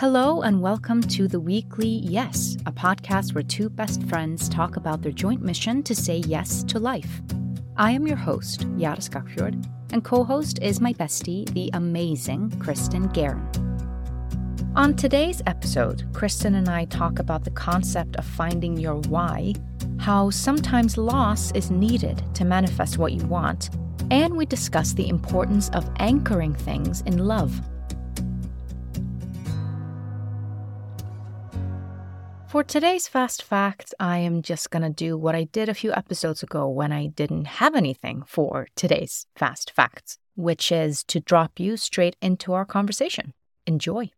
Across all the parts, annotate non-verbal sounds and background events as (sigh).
Hello, and welcome to the weekly Yes, a podcast where two best friends talk about their joint mission to say yes to life. I am your host, Jara Skagfjord, and co host is my bestie, the amazing Kristin Guerin. On today's episode, Kristin and I talk about the concept of finding your why, how sometimes loss is needed to manifest what you want, and we discuss the importance of anchoring things in love. For today's Fast Fact, I am just going to do what I did a few episodes ago when I didn't have anything for today's Fast Facts, which is to drop you straight into our conversation. Enjoy.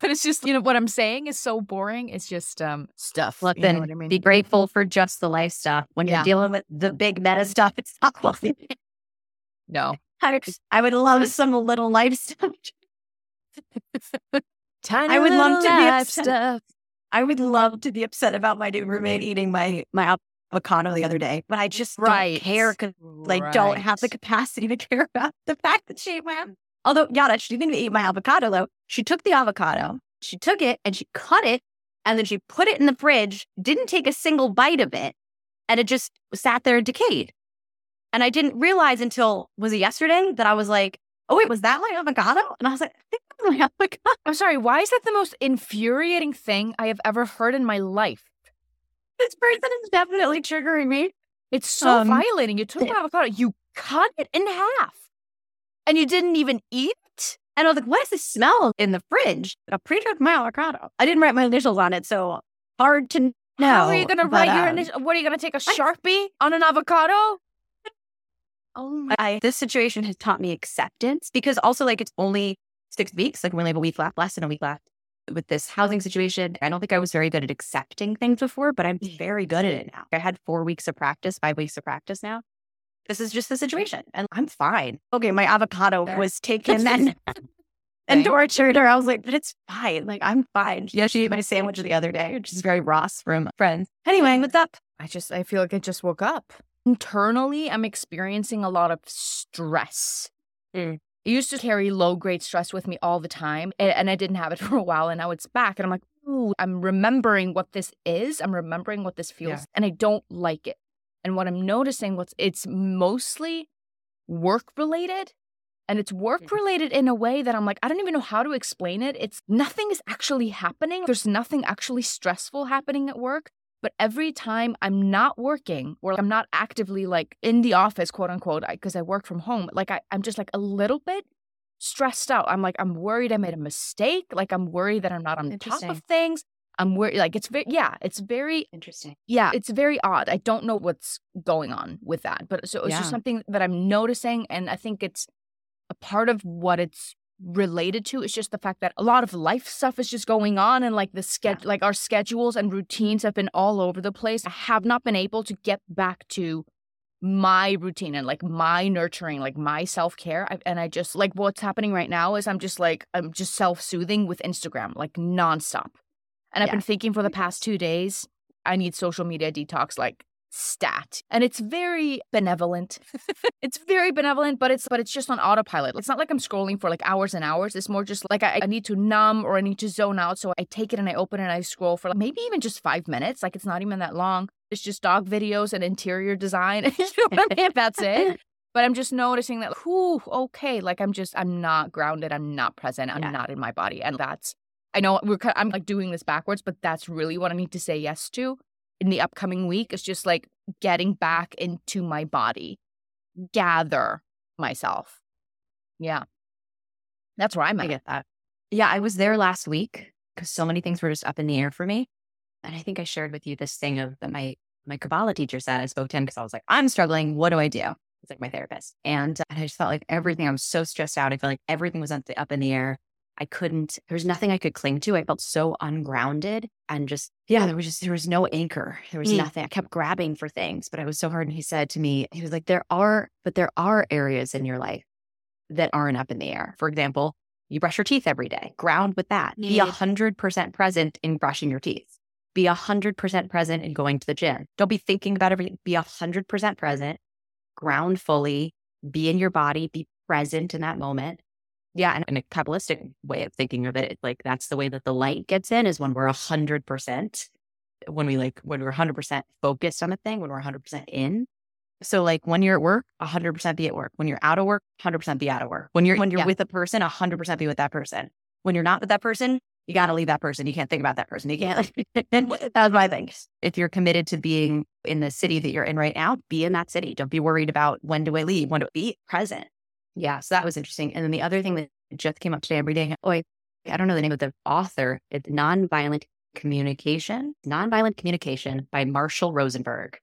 But it's just, you know, what I'm saying is so boring. It's just um stuff. Look, then I mean? be grateful for just the life stuff. When Yeah. you're dealing with the big meta stuff, it's not fluffy. no. I, I would love some little life stuff. (laughs) Tiny I would love to be life stuff. I would love to be upset about my new roommate eating my my avocado the other day, but I just Right. don't care because I don't have the capacity to care (laughs) about the fact that she ate my. Although Yada, she didn't even eat my avocado though. She took the avocado, she took it and she cut it, and then she put it in the fridge. Didn't take a single bite of it, and it just sat there and decayed. And I didn't realize until was it yesterday that I was like, "Oh wait, was that my avocado?" And I was like, "I think was my (laughs) avocado." I'm sorry, why is that the most infuriating thing I have ever heard in my life? This person is definitely triggering me. It's so Um, violating. You took the avocado, you cut it in half, and you didn't even eat it. And I was like, what is the smell in the fridge? Sure it's my avocado. I didn't write my initials on it, so hard to know. How are you going to write your um, initial? What are you going to take a sharpie on an avocado? Oh my! I, this situation has taught me acceptance because also, like, it's only six weeks. Like, we only have a week left, less than a week left with this housing situation. I don't think I was very good at accepting things before, but I'm very good at it now. I had four weeks of practice, five weeks of practice now. This is just the situation, and I'm fine. Okay, my avocado was (laughs) taken and and tortured her. I was like, but it's fine. Like, I'm fine. Yeah, she ate my sandwich the other day, which is very Ross from Friends. Anyway, what's up? I just I feel like I just woke up. Internally, I'm experiencing a lot of stress. Mm. I used to carry low grade stress with me all the time, and I didn't have it (laughs) for a while, and now it's back. And I'm like, ooh, I'm remembering what this is. I'm remembering what this feels, Yeah. and I don't like it. And what I'm noticing, what's it's mostly work related. And it's mm-hmm. work related in a way that I'm like, I don't even know how to explain it. It's nothing is actually happening. There's nothing actually stressful happening at work. But every time I'm not working or I'm not actively like in the office, quote unquote, because I, work from home, like I, I'm just like a little bit stressed out. I'm like, I'm worried I made a mistake. Like I'm worried that I'm not on top of things. I'm worried, like it's very, yeah, it's very, Interesting. yeah, it's very odd. I don't know what's going on with that. But so it's Yeah. just something that I'm noticing. And I think it's a part of what it's related to It's just the fact that a lot of life stuff is just going on and like the schedule like our schedules and routines have been all over the place. I have not been able to get back to my routine and like my nurturing like my self-care. And i just like what's happening right now is i'm just like i'm just self-soothing with instagram like nonstop. And i've been thinking for the past two days i need social media detox like stat and it's very benevolent. It's very benevolent but it's but it's just on autopilot. It's not like i'm scrolling for like hours and hours. It's more just like I, I need to numb or i need to zone out so i take it and i open it and i scroll for like maybe even just five minutes. Like it's not even that long. It's just dog videos and interior design. (laughs) You know i mean? That's it. (laughs) But i'm just noticing that whew, okay. Like i'm just i'm not grounded. I'm not present. I'm Yeah. not in my body. And that's i know we're i'm like doing this backwards but that's really what i need to say yes to in the upcoming week is just like getting back into my body gather myself. Yeah. That's where I'm I at. get that. Yeah, I was there last week because so many things were just up in the air for me. And I think I shared with you this thing of that my my Kabbalah teacher said I spoke to him because I was like, I'm struggling. What do I do? He's like my therapist. And, uh, and I just felt like everything, I was so stressed out. I felt like everything was up, the, up in the air. I couldn't, there was nothing I could cling to. I felt so ungrounded and just, yeah, there was just, there was no anchor. There was Mm. nothing. I kept grabbing for things, but I was so hard. And he said to me, he was like, there are, but there are areas in your life that aren't up in the air. For example, you brush your teeth every day. Ground with that. Be Need. a hundred percent present in brushing your teeth. Be a hundred percent present in going to the gym. Don't be thinking about everything. Be a hundred percent present. Ground fully. Be in your body. Be present in that moment. Yeah. And in a Kabbalistic way of thinking of it, like that's the way that the light gets in is when we're 100%, when we like, when we're 100% focused on a thing, when we're 100% in. So like when you're at work, 100% be at work. When you're out of work, 100% be out of work. When you're, when you're Yeah. with a person, 100% be with that person. When you're not with that person, you got to leave that person. You can't think about that person. You can't. (laughs) (laughs) that was my thing. If you're committed to being in the city that you're in right now, be in that city. Don't be worried about when do I leave, when do I be present. Yeah. So that was interesting. And then the other thing that just came up today, I'm reading, oh, I, I don't know the name of the author. It's Nonviolent Communication, Nonviolent Communication by Marshall Rosenberg.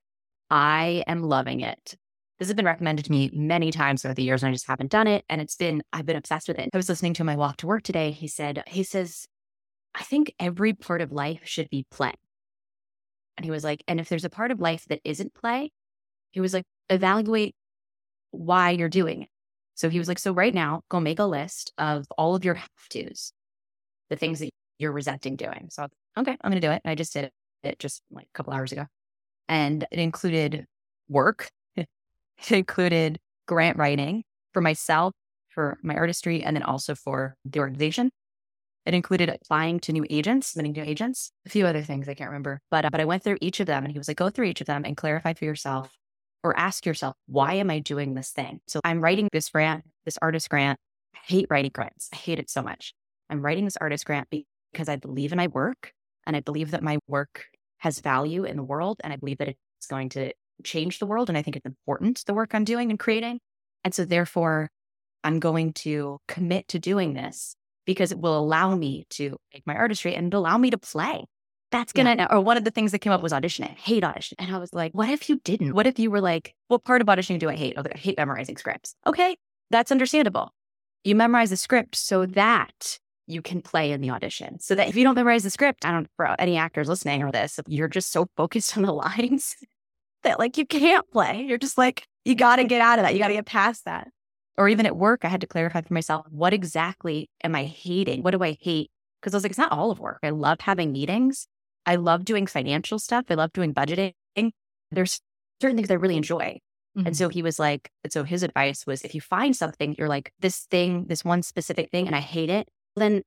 I am loving it. This has been recommended to me many times over the years and I just haven't done it. And it's been, I've been obsessed with it. I was listening to my walk to work today. He said, he says, I think every part of life should be play. And he was like, and if there's a part of life that isn't play, he was like, evaluate why you're doing it. So he was like, so right now, go make a list of all of your have tos, the things that you're resenting doing. So, okay, I'm going to do it. And I just did it just like a couple hours ago. And it included work, (laughs) it included grant writing for myself, for my artistry, and then also for the organization. It included applying to new agents, submitting new agents, a few other things I can't remember. But uh, but I went through each of them, and he was like, go through each of them and clarify for yourself, or ask yourself, why am I doing this thing? So I'm writing this grant, this artist grant. I hate writing grants. I hate it so much. I'm writing this artist grant because I believe in my work, and I believe that my work has value in the world, and I believe that it's going to change the world, and I think it's important the work I'm doing and creating, and so therefore, I'm going to commit to doing this because it will allow me to make my artistry and allow me to play. That's gonna, or one of the things that came up was auditioning. I hate audition. And I was like, what if you didn't? What if you were like, what part of auditioning do I hate? Oh, I hate memorizing scripts. Okay, that's understandable. You memorize the script so that you can play in the audition. So that if you don't memorize the script, I don't, for any actors listening or this, you're just so focused on the lines (laughs) that like you can't play. You're just like, you got to get out of that. You got to get past that or even at work, I had to clarify for myself what exactly am I hating? What do I hate? Because I was like, it's not all of work. I love having meetings. I love doing financial stuff. I love doing budgeting. There's certain things I really enjoy. And mm-hmm. so he was like, and so his advice was if you find something, you're like, this thing, this one specific thing, and I hate it, then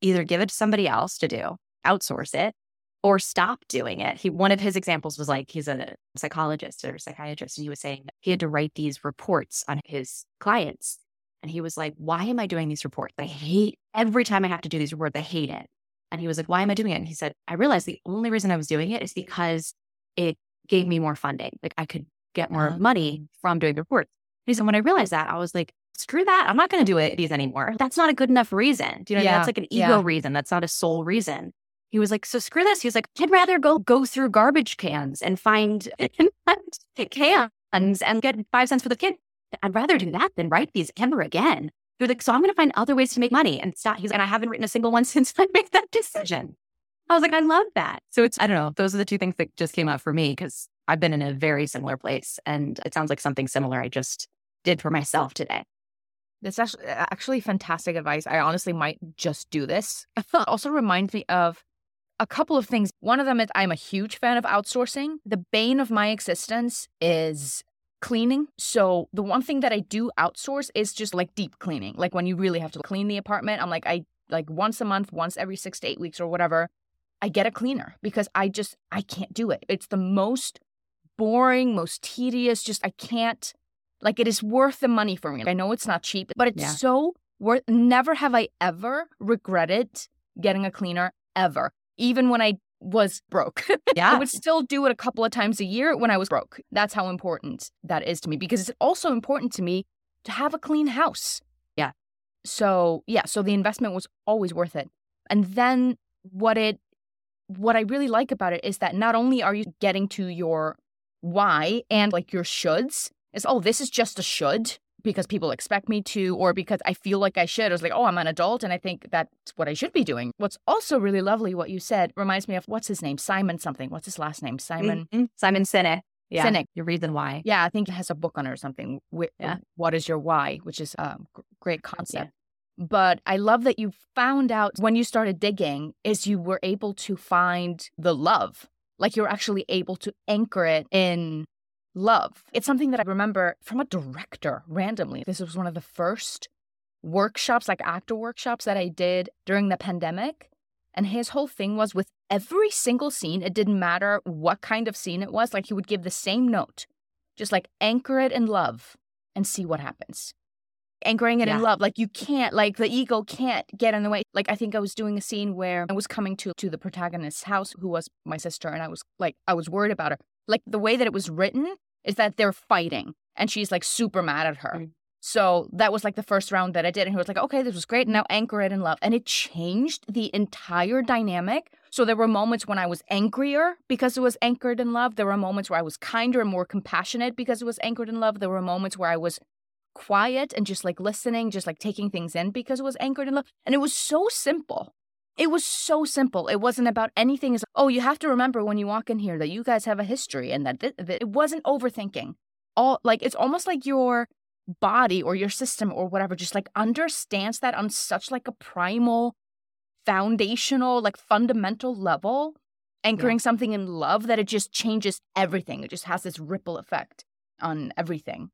either give it to somebody else to do, outsource it, or stop doing it. He one of his examples was like he's a psychologist or psychiatrist, and he was saying he had to write these reports on his clients. And he was like, Why am I doing these reports? I hate every time I have to do these reports, I hate it. And he was like, Why am I doing it? And he said, I realized the only reason I was doing it is because it gave me more funding. Like I could get more Uh-huh. money from doing the reports. And he said, when I realized that, I was like, screw that. I'm not going to do it these anymore. That's not a good enough reason. Do you know? what I mean? Yeah, That's like an ego yeah. reason. That's not a sole reason. He was like, so screw this. He was like, I'd rather go go through garbage cans and find (laughs) cans and get five cents for the kid. I'd rather do that than write these ever again. You're like, so I'm going to find other ways to make money and stop. He's like, and I haven't written a single one (laughs) since I made that decision. I was like, I love that. So it's, I don't know. Those are the two things that just came up for me because I've been in a very similar place. And it sounds like something similar I just did for myself today. That's actually, uh, actually fantastic advice. I honestly might just do this. (laughs) Also reminds me of a couple of things. One of them is I'm a huge fan of outsourcing. The bane of my existence is cleaning. So the one thing that I do outsource is just like deep cleaning. Like when you really have to clean the apartment, I'm like I like once a month, once every 6 to 8 weeks or whatever, I get a cleaner because I just I can't do it. It's the most boring, most tedious, just I can't like it is worth the money for me. I know it's not cheap, but it's Yeah. so worth never have I ever regretted getting a cleaner ever. Even when I was broke. Yeah. (laughs) I would still do it a couple of times a year when I was broke. That's how important that is to me because it's also important to me to have a clean house. Yeah. So, yeah, so the investment was always worth it. And then what it what I really like about it is that not only are you getting to your why and like your shoulds, is oh, this is just a should because people expect me to or because I feel like I should. I was like, oh, I'm an adult and I think that's what I should be doing. What's also really lovely, what you said, reminds me of what's his name? Simon something. What's his last name? Simon. Mhm. Simon Sinek. Yeah. Sinek. Your reason why. Yeah, I think he has a book on it or something. Yeah. What is your why? Which is a gr- great concept. But I love that you found out when you started digging is you were able to find the love. Like you're actually able to anchor it in love. It's something that I remember from a director randomly. This was one of the first workshops, like actor workshops that I did during the pandemic. And his whole thing was with every single scene, it didn't matter what kind of scene it was, like he would give the same note, just like anchor it in love and see what happens. Anchoring it Yeah. in love. Like you can't, like the ego can't get in the way. Like I think I was doing a scene where I was coming to to the protagonist's house, who was my sister, and I was like, I was worried about her. Like the way that it was written is that they're fighting and she's like super mad at her. Mm. So that was like the first round that I did. And he was like, okay, this was great. Now anchor it in love. And it changed the entire dynamic. So there were moments when I was angrier because it was anchored in love. There were moments where I was kinder and more compassionate because it was anchored in love. There were moments where I was quiet and just like listening, just like taking things in because it was anchored in love. And it was so simple. It was so simple. It wasn't about anything. As oh, you have to remember when you walk in here that you guys have a history and that, th- that it wasn't overthinking. All like it's almost like your body or your system or whatever just like understands that on such like a primal, foundational, like fundamental level, anchoring something in love that it just changes everything. It just has this ripple effect on everything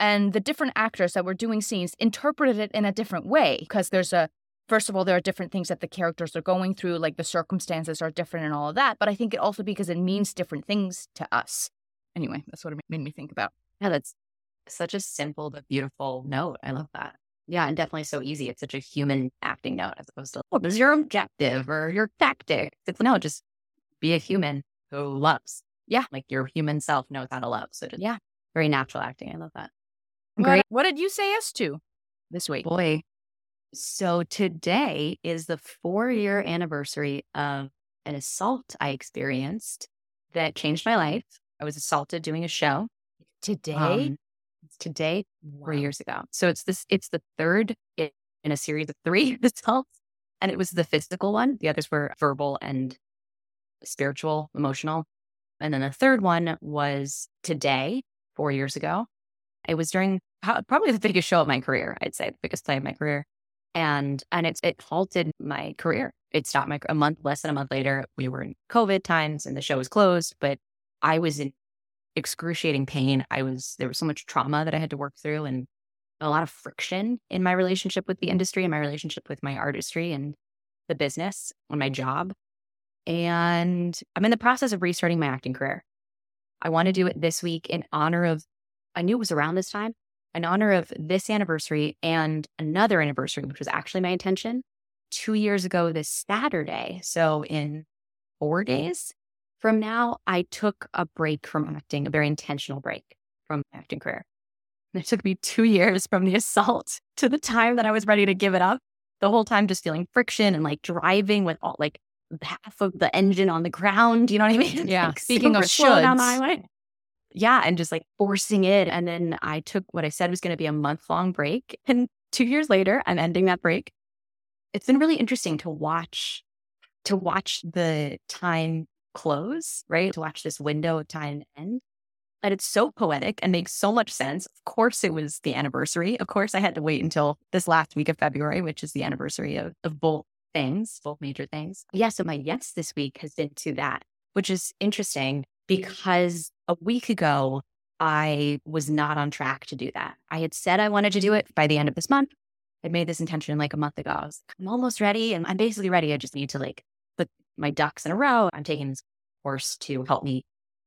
and the different actors that were doing scenes interpreted it in a different way because there's a first of all there are different things that the characters are going through like the circumstances are different and all of that but i think it also because it means different things to us anyway that's what it made me think about Yeah, that's such a simple but beautiful note. I love that. Yeah, and definitely so easy. It's such a human acting note as opposed to oh, what is your objective or your tactic. It's no, just be a human who loves. Yeah. Like your human self knows how to love. So just Yeah. very natural acting. I love that. what, Great. what did you say yes to this week Boy. So today is the four year anniversary of an assault I experienced that changed my life. I was assaulted doing a show. today Um, today, four years ago. So it's this, it's the third in a series of three (laughs) assaults. And it was the physical one. The others were verbal and spiritual, emotional. And then the third one was today, four years ago. It was during probably the biggest show of my career, I'd say, the biggest play of my career. And and it's it halted my career. It stopped my a month, less than a month later. We were in COVID times and the show was closed, but I was in excruciating pain. I was there was so much trauma that I had to work through and a lot of friction in my relationship with the industry and my relationship with my artistry and the business and my job. And I'm in the process of restarting my acting career. I want to do it this week in honor of, I knew it was around this time, in honor of this anniversary and another anniversary, which was actually my intention two years ago this Saturday. So in four days from now, I took a break from acting, a very intentional break from my acting career. And it took me two years from the assault to the time that I was ready to give it up. The whole time just feeling friction and like driving with all like half of the engine on the ground. You know what I mean? (laughs) Yeah. Like, Speaking of super slow down the shoulds. Yeah. And just like forcing it. And then I took what I said was going to be a month long break. (laughs) And two years later, I'm ending that break. It's been really interesting to watch, to watch the time close, right? To watch this window of time end. And it's so poetic and makes so much sense. Of course, it was the anniversary. Of course, I had to wait until this last week of February, which is the anniversary of, of both things, both major things. Yeah. So my yes this week has been to that, which is interesting because a week ago, I was not on track to do that. I had said I wanted to do it by the end of this month. I made this intention like a month ago. I was like, I'm almost ready and I'm basically ready. I just need to like put my ducks in a row. I'm taking this course to help me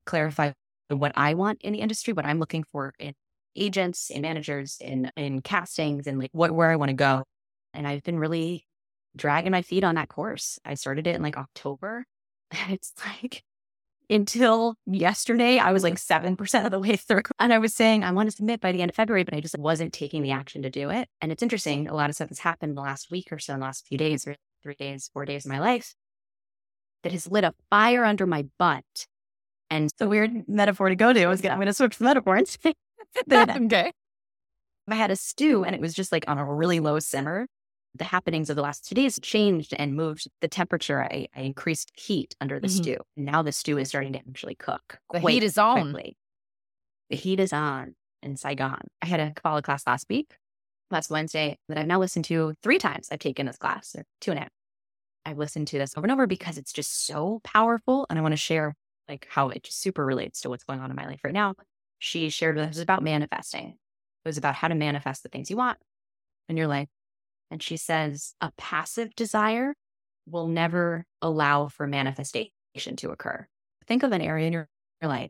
clarify what I want in the industry, what I'm looking for in agents, in managers, in in castings, and like what where I want to go. And I've been really dragging my feet on that course. I started it in like October. (laughs) It's like until yesterday, I was like 7% of the way through. And I was saying I want to submit by the end of February, but I just wasn't taking the action to do it. And it's interesting. A lot of stuff has happened in the last week or so, in the last few days, or three days, four days of my life that has lit a fire under my butt. And it's a weird metaphor to go to. I was gonna, I'm going to switch the metaphor and (laughs) say (laughs) that okay I had a stew and it was just like on a really low simmer. The happenings of the last two days changed and moved the temperature. I, I increased heat under the Mhm. stew. Now the stew is starting to actually cook. The heat is on. quickly. The heat is on in Saigon. I had a Kabbalah class last week, last Wednesday, that I've now listened to three times. I've taken this class, or two and a half. I've listened to this over and over because it's just so powerful. And I want to share like how it just super relates to what's going on in my life right now. She shared with us about manifesting. It was about how to manifest the things you want. in your life? And she says, a passive desire will never allow for manifestation to occur. Think of an area in your, your life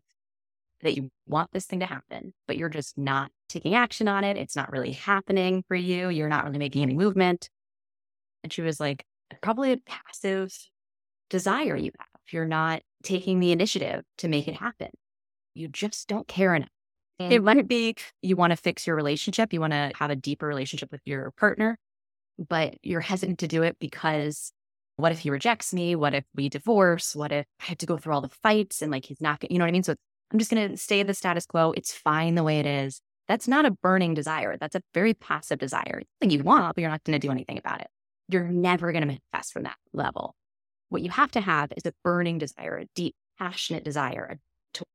that you want this thing to happen, but you're just not taking action on it. It's not really happening for you. You're not really making any movement. And she was like, probably a passive desire you have. You're not taking the initiative to make it happen. You just don't care enough. It might be you want to fix your relationship, you want to have a deeper relationship with your partner, but you're hesitant to do it because what if he rejects me? What if we divorce? What if I have to go through all the fights and like he's not, you know what I mean? So I'm just going to stay the status quo. It's fine the way it is. That's not a burning desire. That's a very passive desire. Thing you want, but you're not going to do anything about it. You're never going to manifest from that level. What you have to have is a burning desire, a deep, passionate desire to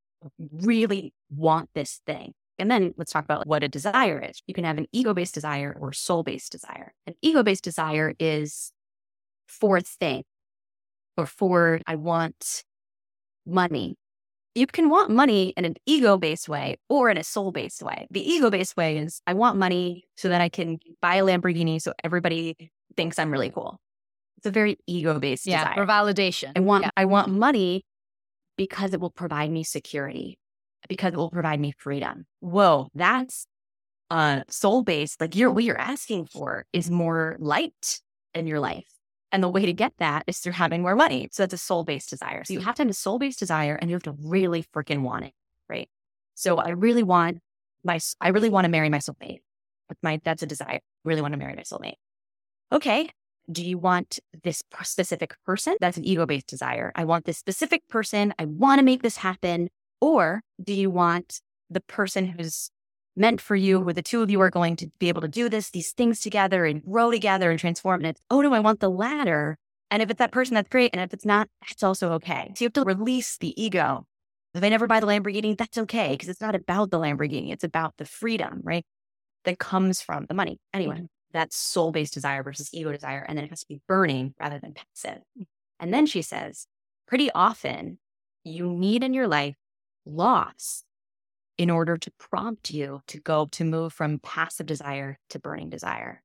really want this thing. And then let's talk about what a desire is. You can have an ego based desire or soul based desire. An ego based desire is for a thing or for, I want money. You can want money in an ego based way or in a soul based way. The ego based way is I want money so that I can buy a Lamborghini so everybody thinks I'm really cool. It's a very ego based yeah, desire. for validation. I want Yeah. I want money because it will provide me security, because it will provide me freedom. Whoa, that's uh soul based. Like you're what you're asking for is more light in your life. And the way to get that is through having more money. So that's a soul based desire. So you have to have a soul based desire and you have to really freaking want it. Right. So I really want my I really want to marry my soulmate. My that's a desire. I really want to marry my soulmate. Okay. Do you want this specific person? That's an ego based desire. I want this specific person. I want to make this happen. Or do you want the person who's meant for you, where the two of you are going to be able to do this, these things together and grow together and transform? And it's, oh no, I want the latter. And if it's that person, that's great. And if it's not, that's also okay. So you have to release the ego. If I never buy the Lamborghini, that's okay because it's not about the Lamborghini. It's about the freedom, right? That comes from the money. Anyway, mm-hmm. that's soul based desire versus ego desire. And then it has to be burning rather than passive. And then she says, pretty often you need in your life loss in order to prompt you to go to move from passive desire to burning desire.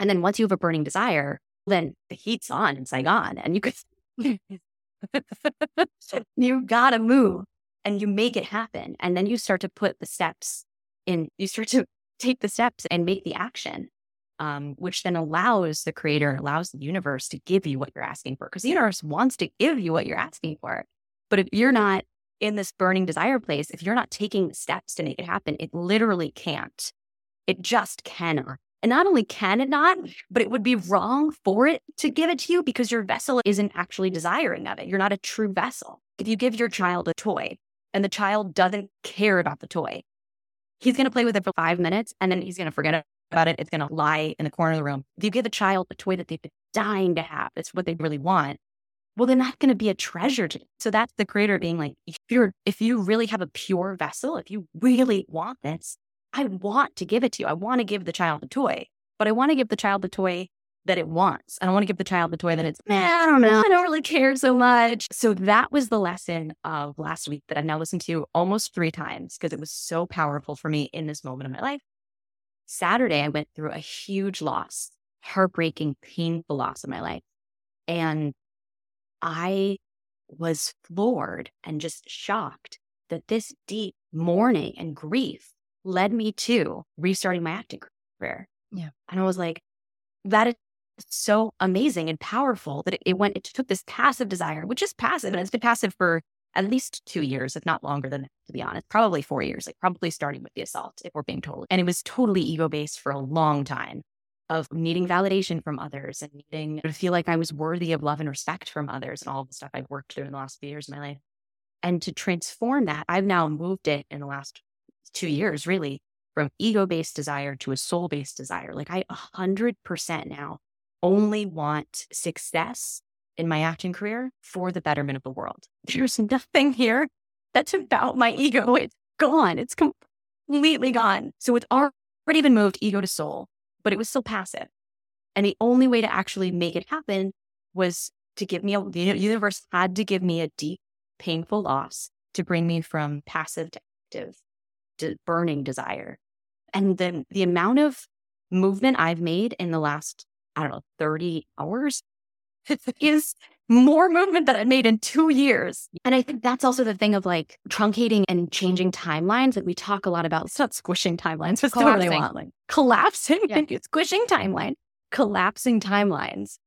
And then once you have a burning desire, then the heat's on in Saigon and you could, (laughs) you gotta move and you make it happen. And then you start to put the steps in, you start to take the steps and make the action, um, which then allows the creator, allows the universe to give you what you're asking for. Because the universe wants to give you what you're asking for. But if you're not in this burning desire place, if you're not taking steps to make it happen, it literally can't. It just cannot. And not only can it not, but it would be wrong for it to give it to you because your vessel isn't actually desiring of it. You're not a true vessel. If you give your child a toy and the child doesn't care about the toy, he's going to play with it for five minutes and then he's going to forget about it. It's going to lie in the corner of the room. If you give a child a toy that they've been dying to have, it's what they really want. Well, they're not going to be a treasure to. Me. So that's the creator being like, if you're, if you really have a pure vessel, if you really want this, I want to give it to you. I want to give the child the toy, but I want to give the child the toy that it wants. I don't want to give the child the toy that it's, eh, man, I don't know. I don't really care so much. So that was the lesson of last week that I've now listened to almost three times because it was so powerful for me in this moment of my life. Saturday, I went through a huge loss, heartbreaking, painful loss in my life. And I was floored and just shocked that this deep mourning and grief led me to restarting my acting career. Yeah. And I was like, that is so amazing and powerful that it, it went, it took this passive desire, which is passive, and it's been passive for at least two years, if not longer than that, to be honest, probably four years, like probably starting with the assault, if we're being totally. And it was totally ego based for a long time of needing validation from others and needing to feel like I was worthy of love and respect from others and all the stuff I've worked through in the last few years of my life. And to transform that, I've now moved it in the last two years, really, from ego based desire to a soul based desire. Like I 100% now only want success in my acting career for the betterment of the world. (laughs) There's nothing here that's about my ego. It's gone. It's completely gone. So it's already been moved ego to soul, but it was still passive. And the only way to actually make it happen was to give me a, the universe had to give me a deep, painful loss to bring me from passive to active to burning desire. And then the amount of movement I've made in the last, I don't know, 30 hours (laughs) is more movement that I made in two years. And I think that's also the thing of like truncating and changing timelines that we talk a lot about. It's not squishing timelines, still really want like collapsing, yeah. (laughs) squishing timeline, collapsing timelines.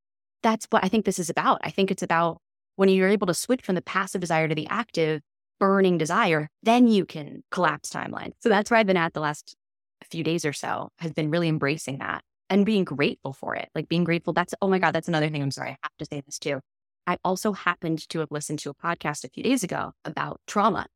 That's what I think this is about. I think it's about when you're able to switch from the passive desire to the active burning desire, then you can collapse timelines. So that's where I've been at the last few days or so, has been really embracing that and being grateful for it. Like being grateful. That's, oh my God, that's another thing. I'm sorry. I have to say this too. I also happened to have listened to a podcast a few days ago about trauma.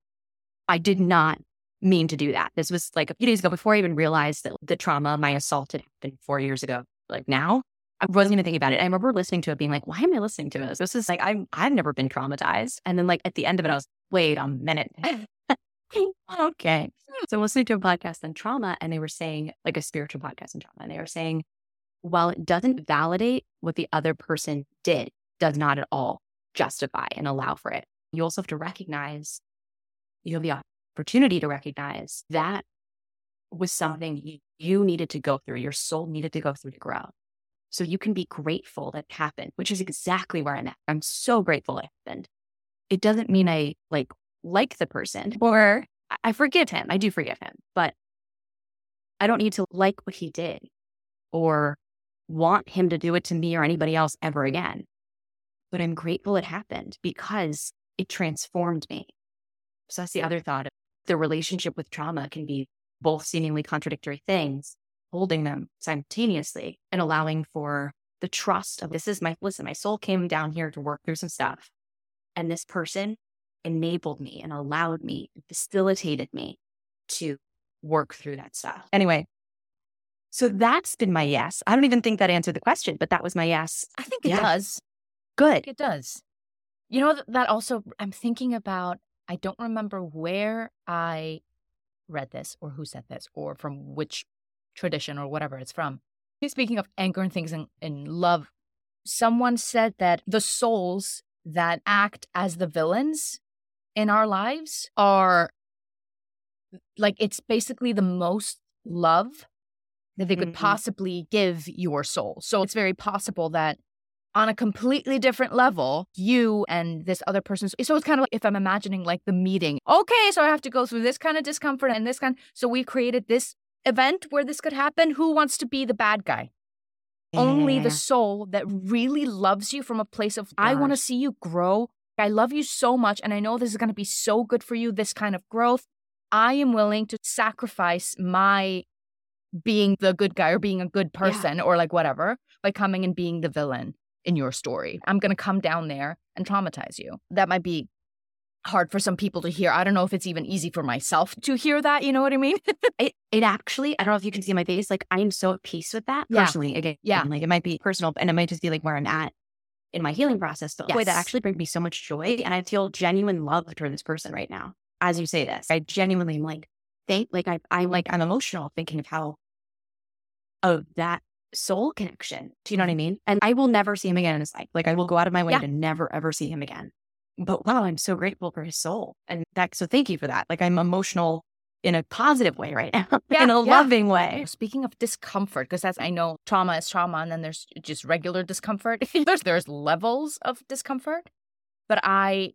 I did not mean to do that. This was like a few days ago before I even realized that the trauma, my assault had happened four years ago. Like now, I wasn't even thinking about it. I remember listening to it being like, why am I listening to this? This is like, I'm, I've never been traumatized. And then like at the end of it, I was, wait a minute. (laughs) okay. So listening to a podcast on trauma and they were saying like a spiritual podcast on trauma. And they were saying, while it doesn't validate what the other person did, does not at all justify and allow for it. You also have to recognize, you have the opportunity to recognize that was something you, needed to go through, your soul needed to go through to grow. So you can be grateful that happened, which is exactly where I'm at. I'm so grateful it happened. It doesn't mean I like like the person or I forgive him. I do forgive him, but I don't need to like what he did or want him to do it to me or anybody else ever again. But I'm grateful it happened because it transformed me. So that's the other thought. The relationship with trauma can be both seemingly contradictory things, holding them simultaneously and allowing for the trust of this is my, listen, my soul came down here to work through some stuff. And this person enabled me and allowed me, facilitated me to work through that stuff. Anyway, so that's been my yes. I don't even think that answered the question, but that was my yes. I think it yeah. does. Good. It does. You know, that also, I'm thinking about, I don't remember where I read this or who said this or from which tradition or whatever it's from. Speaking of anger and things in, in love, someone said that the souls that act as the villains in our lives are like it's basically the most love that they could mm-hmm. possibly give your soul. So it's very possible that on a completely different level, you and this other person. So it's kind of like if I'm imagining like the meeting. Okay, so I have to go through this kind of discomfort and this kind. So we created this event where this could happen. Who wants to be the bad guy? Yeah. Only the soul that really loves you from a place of, Gosh. I want to see you grow. I love you so much. And I know this is going to be so good for you, this kind of growth. I am willing to sacrifice my being the good guy or being a good person yeah. or like whatever by coming and being the villain in your story. I'm going to come down there and traumatize you. That might be hard for some people to hear. I don't know if it's even easy for myself to hear that. You know what I mean? (laughs) it, it actually, I don't know if you can see my face. Like I'm so at peace with that yeah. personally. Again, yeah. Like it might be personal and it might just be like where I'm at in my healing process. But yes. boy, that actually brings me so much joy. And I feel genuine love for this person right now. As you say this, I genuinely am like, thank, like I, I'm like, I'm emotional thinking of how, of that soul connection. Do you know what I mm-hmm. mean? And I will never see him again in his life. Like I will go out of my way yeah. to never ever see him again. But wow, I'm so grateful for his soul. And that so thank you for that. Like I'm emotional in a positive way right now, (laughs) yeah, in a yeah. loving way. Speaking of discomfort, because that's I know trauma is trauma, and then there's just regular discomfort. (laughs) there's there's levels of discomfort. But I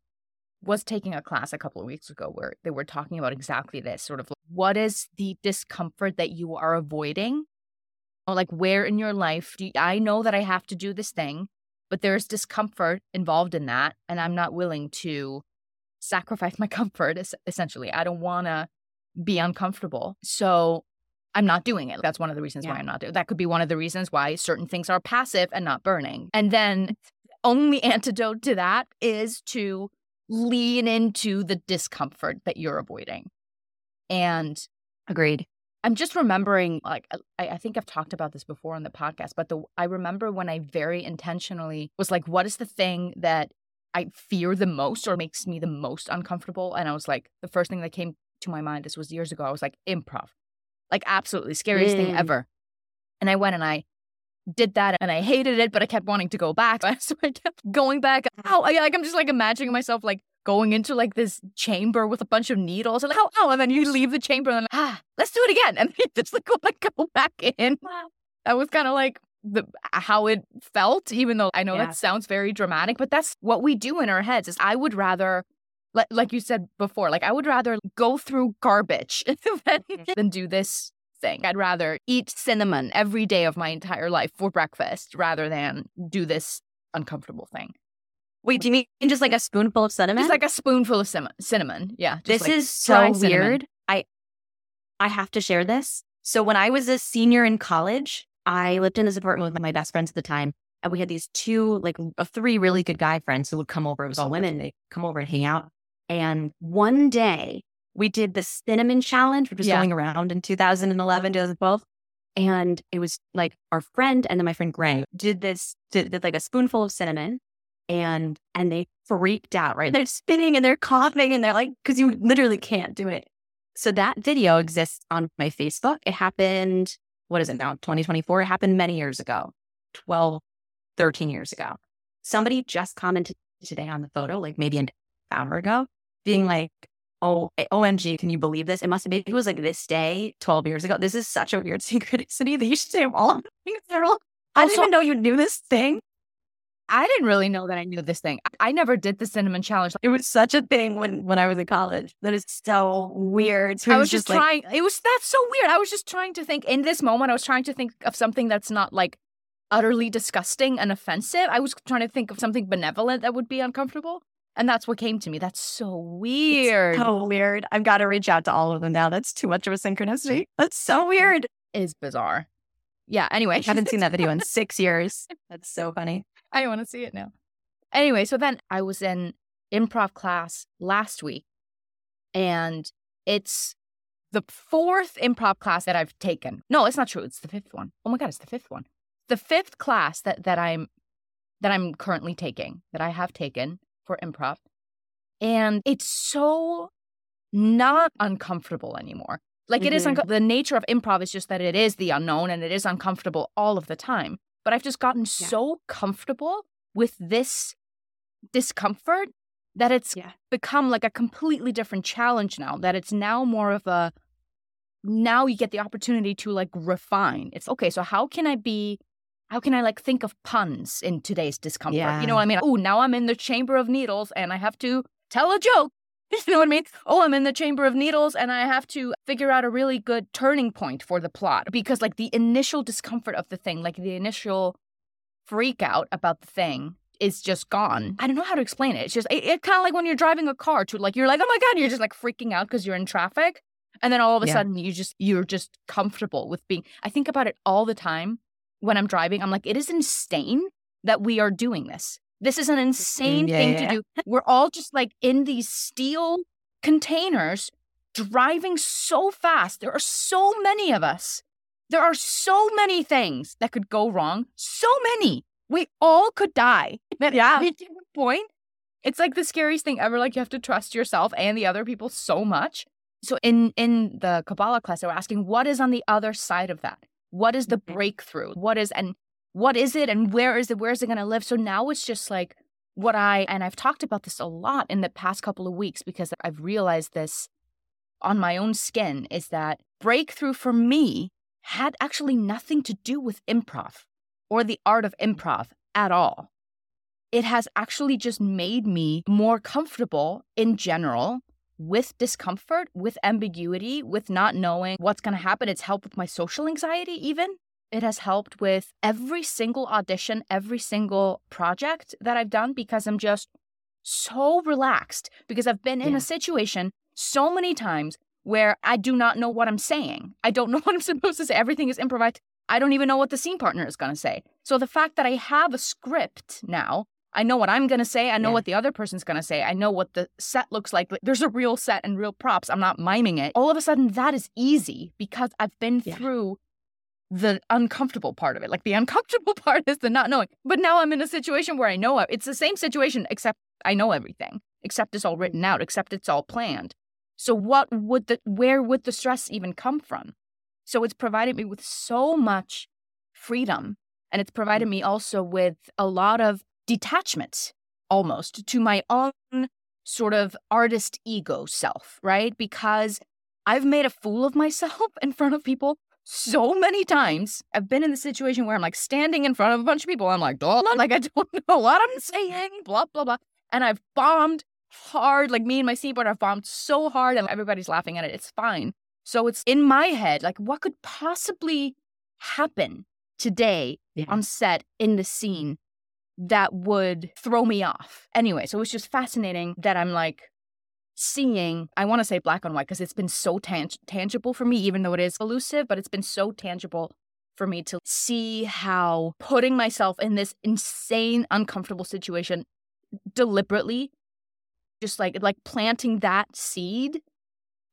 was taking a class a couple of weeks ago where they were talking about exactly this sort of like, what is the discomfort that you are avoiding Oh, like where in your life do you, I know that I have to do this thing, but there's discomfort involved in that, and I'm not willing to sacrifice (laughs) my comfort. Essentially, I don't want to be uncomfortable, so I'm not doing it. That's one of the reasons yeah. why I'm not doing. That could be one of the reasons why certain things are passive and not burning. And then (laughs) only (laughs) antidote to that is to lean into the discomfort that you're avoiding. And agreed. I'm just remembering, like, uh, I, I, think I've talked about this before on the podcast, but the I remember when I very intentionally was like, what is the thing that I fear the most or makes me the most uncomfortable? And I was like, the first thing that came to my mind, this was years ago, I was like, improv. Like, absolutely scariest mm. thing ever. And I went and I did that and I hated it, but I kept wanting to go back. (laughs) So I kept going back. Ow, like I'm just like imagining myself like going into like this chamber with a bunch of needles and like, oh, oh, and then you leave the chamber and like, ah, let's do it again. (laughs) And you just like go, like, go back in. That was kind of like the how it felt, even though I know Yeah. that sounds very dramatic, but that's what we do in our heads is I would rather like like you said before, like I would rather go through garbage (laughs) than, than do this thing. I'd rather eat cinnamon every day of my entire life for breakfast rather than do this uncomfortable thing. Wait, do you mean just like a spoonful of cinnamon? Just like a spoonful of cinnamon. cinnamon. Yeah. just this like is so cinnamon. weird. I I have to share this. So when I was a senior in college, I lived in this apartment with my best friends at the time, and we had these two, like uh, three really good guy friends who would come over. It was all women. They come over and hang out. And one day we did the cinnamon challenge, which was Yeah. going around in 2011, 2012. And it was like our friend and then my friend Greg did this, did, did like a spoonful of cinnamon and and they freaked out, right? They're spinning and they're coughing and they're like, because you literally can't do it. So that video exists on my Facebook. It happened, what is it now? 2024. It happened many years ago, 12, 13 years ago. Somebody just commented today on the photo, like maybe an hour ago, being like, Oh, eh, OMG, can you believe this? It must have been, it was like this day 12 years ago. This is such a weird (laughs) synchronicity that you should say all things. Daryl. I didn't even know you knew this thing. I didn't really know that I knew this thing. I never did the cinnamon challenge. It was such a thing when when I was in college. That is so weird. So I it was just like, trying. It was that's so weird. I was just trying to think in this moment. I was trying to think of something that's not like utterly disgusting and offensive. I was trying to think of something benevolent that would be uncomfortable, and that's what came to me. That's so weird. so weird. I've got to reach out to all of them now. That's too much of a synchronicity. That's so weird. is bizarre. Yeah. Anyway, I haven't seen that video in (laughs) six years. That's so funny. I want to see it now. Anyway, so then I was in improv class last week, and it's the fourth improv class that I've taken. No, it's not true. It's the fifth one. Oh my god, it's the fifth one. The fifth class that that I'm that I'm currently taking, that I have taken for improv. And it's so not uncomfortable anymore. Like it is Mhm. unco- the nature of improv is just that it is the unknown and it is uncomfortable all of the time. But I've just gotten Yeah. so comfortable with this discomfort that it's Yeah. become like a completely different challenge now that it's now more of a now you get the opportunity to like refine it's okay so how can i be how can i like think of puns in today's discomfort you know what i mean oh now i'm in the chamber of needles and i have to tell a joke you know what i mean oh i'm in the chamber of needles and i have to figure out a really good turning point for the plot because like the initial discomfort of the thing like the initial freak out about the thing is just gone. I don't know how to explain it. It's just it, it kind of like when you're driving a car to like you're like oh my god, you're just like freaking out because you're in traffic, and then all of a Yeah. sudden you just you're just comfortable with being. I think about it all the time when I'm driving. I'm like it is insane that we are doing this. This is an insane yeah, thing yeah. to do. We're all just like in these steel containers driving so fast. There are so many of us. There are so many things that could go wrong. So many. We all could die. Yeah. At a point, it's like the scariest thing ever. Like you have to trust yourself and the other people so much. So in in the Kabbalah class, they were asking, what is on the other side of that? What is the Mhm. breakthrough? What is and what is it and where is it? Where is it going to live? So now it's just like what I and I've talked about this a lot in the past couple of weeks because I've realized this on my own skin is that breakthrough for me had actually nothing to do with improv or the art of improv at all. It has actually just made me more comfortable in general with discomfort, with ambiguity, with not knowing what's going to happen. It's helped with my social anxiety, even. It has helped with every single audition, every single project that I've done because I'm just so relaxed because I've been in Yeah. a situation so many times where I do not know what I'm saying. I don't (laughs) know what I'm supposed to say. Everything is improvised. I don't even know what the scene partner is going to say. So the fact that I have a script now, I know what I'm going to say. I know Yeah. what the other person's going to say. I know what the set looks like. Like, There's a real set and real props. I'm not miming it. All of a sudden, that is easy because I've been Yeah. through the uncomfortable part of it. Like the uncomfortable (laughs) part is the not knowing. But now I'm in a situation where I know it. It's the same situation, except I know everything, except it's all written out, except it's all planned. So what would the where would the stress even come from? So it's provided me with so much freedom and it's provided me also with a lot of detachment almost to my own sort of artist ego self, right? Because I've made a fool of (laughs) myself in front of people so many times. I've been in the situation where I'm like standing in front of a bunch of people. I'm like, Duh, (laughs) like I don't (laughs) know what I'm saying, blah, blah, blah. And I've bombed hard. Like me and my skateboard, I've bombed so hard and everybody's laughing at it. It's fine. So it's in my head, like what could possibly happen today yeah. on set in the scene that would throw me off. Anyway, so it was just fascinating that I'm like seeing, I want to say black and white because it's been so tang- tangible for me, even though it is elusive, but it's been so tangible for me to see how putting myself in this insane, uncomfortable situation deliberately, just like like planting that seed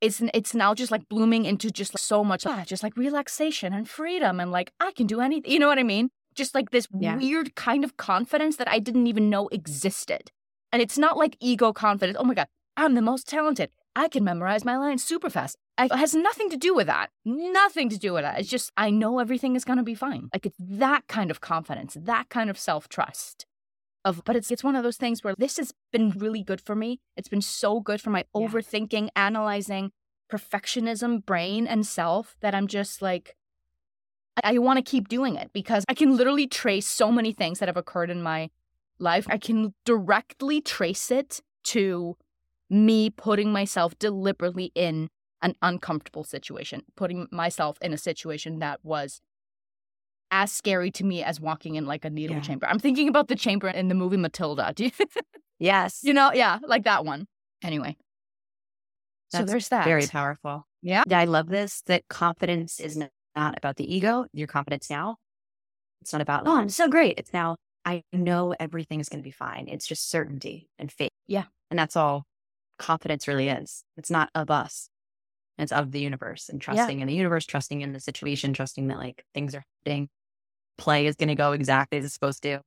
it's it's now just like blooming into just like so much ah, just like relaxation and freedom and like I can do anything. You know what I mean? Just like this yeah. weird kind of confidence that I didn't even know existed. And it's not like ego confidence. Oh my god, I'm the most talented. I can memorize my lines super fast. It has nothing to do with that. Nothing to do with that. It's just I know everything is going to be fine. Like it's that kind of confidence, that kind of self-trust of but it's it's one of those things where this has been really good for me. It's been so good for my yeah. overthinking, analyzing, perfectionism brain and self that I'm just like I, I want to keep doing it because I can literally trace so many things that have occurred in my life. I can directly trace it to me putting myself deliberately in an uncomfortable situation, putting myself in a situation that was as scary to me as walking in like a needle yeah. chamber. I'm thinking about the chamber in the movie Matilda. (laughs) Do you? yes. You know, yeah, like that one. Anyway. That's so there's that. Very powerful. Yeah. I love this that confidence is not about the ego, your confidence now. It's not about, oh, I'm so great. It's now, I know everything is going to be fine. It's just certainty and faith. Yeah. And that's all confidence really is. It's not of us, it's of the universe and trusting yeah. in the universe, trusting in the situation, trusting that like things are happening play is going to go exactly as it's supposed to.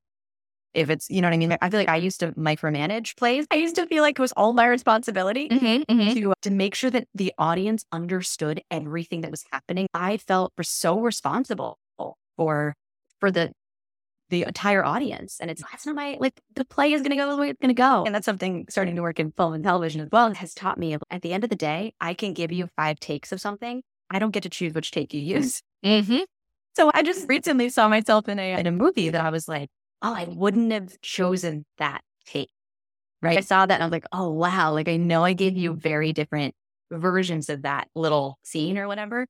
If it's, you know what I mean? I feel like I used to micromanage plays. I used to feel like it was all my responsibility mm-hmm, mm-hmm. to, to make sure that the audience understood everything that was happening. I felt so responsible for, for the, the entire audience. And it's, that's not my, like, the play is going to go the way it's going to go. And that's something starting to work in film and television as well has taught me at the end of the day, I can give you five takes of something. I don't get to choose which take you use. (laughs) Mm-hmm. So I just recently saw myself in a in a movie that I was like, oh, I wouldn't have chosen that take. Right. I saw that and I was like, oh wow, like I know I gave you very different versions of that little scene or whatever.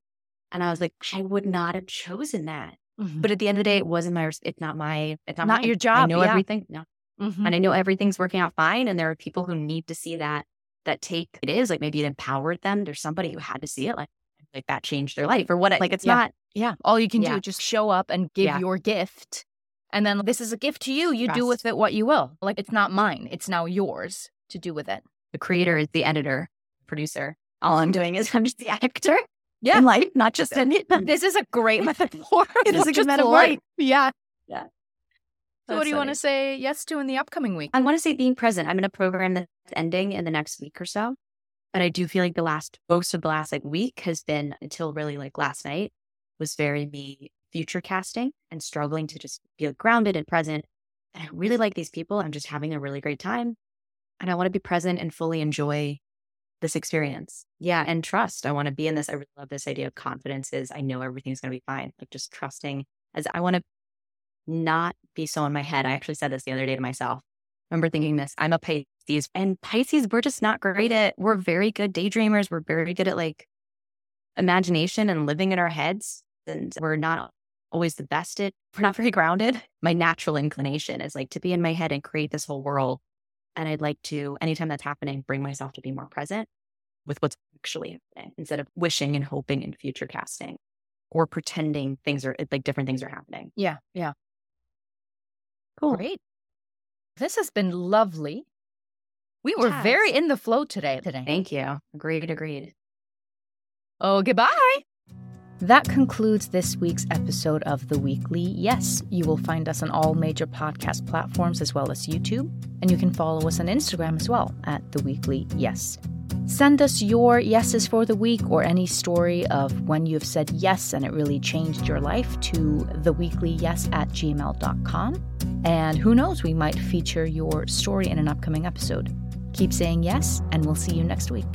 And I was like, I would not have chosen that. Mm-hmm. But at the end of the day, it wasn't my it's not my it's not, not my, your job. I know yeah. everything. No. Mm-hmm. And I know everything's working out fine. And there are people who need to see that that take it is. Like maybe it empowered them. There's somebody who had to see it. Like like that changed their life or what like it's yeah. not yeah all you can yeah. do is just show up and give your gift and then this is a gift to you you Trust. do with it what you will like it's not mine it's now yours to do with it the creator is the editor producer all i'm doing is (laughs) i'm just the actor yeah in life not just in it this is a great (laughs) metaphor (laughs) it is a good metaphor yeah yeah so, what do you want to say yes to in the upcoming week? I want to say being present. I'm in a program that's ending in the next week or so. But I do feel like the last, most of the last like week has been until really like last night was very me future casting and struggling to just feel grounded and present. And I really like these people. I'm just having a really great time. And I want to be present and fully enjoy this experience. Yeah. And trust. I want to be in this. I really love this idea of confidence is I know everything's going to be fine. Like just trusting as I want to not be so in my head. I actually said this the other day to myself. I remember thinking this, I'm a Pisces and Pisces, we're just not great at, we're very good daydreamers. We're very good at like imagination and living in our heads. And we're not always the best at, we're not very grounded. My natural inclination is like to be in my head and create this whole world. And I'd like to, anytime that's happening, bring myself to be more present with what's actually happening instead of wishing and hoping in future casting or pretending things are like different things are happening. Yeah. Yeah. Cool. Great. This has been lovely. We were very in the flow today. Today. Thank you. Agreed, agreed. Oh, goodbye. That concludes this week's episode of The Weekly Yes. You will find us on all major podcast platforms as well as YouTube, and you can follow us on Instagram as well at The Weekly Yes. Send us your yeses for the week or any story of when you've said yes and it really changed your life to theweeklyyes at gmail.com. And who knows, we might feature your story in an upcoming episode. Keep saying yes, and we'll see you next week.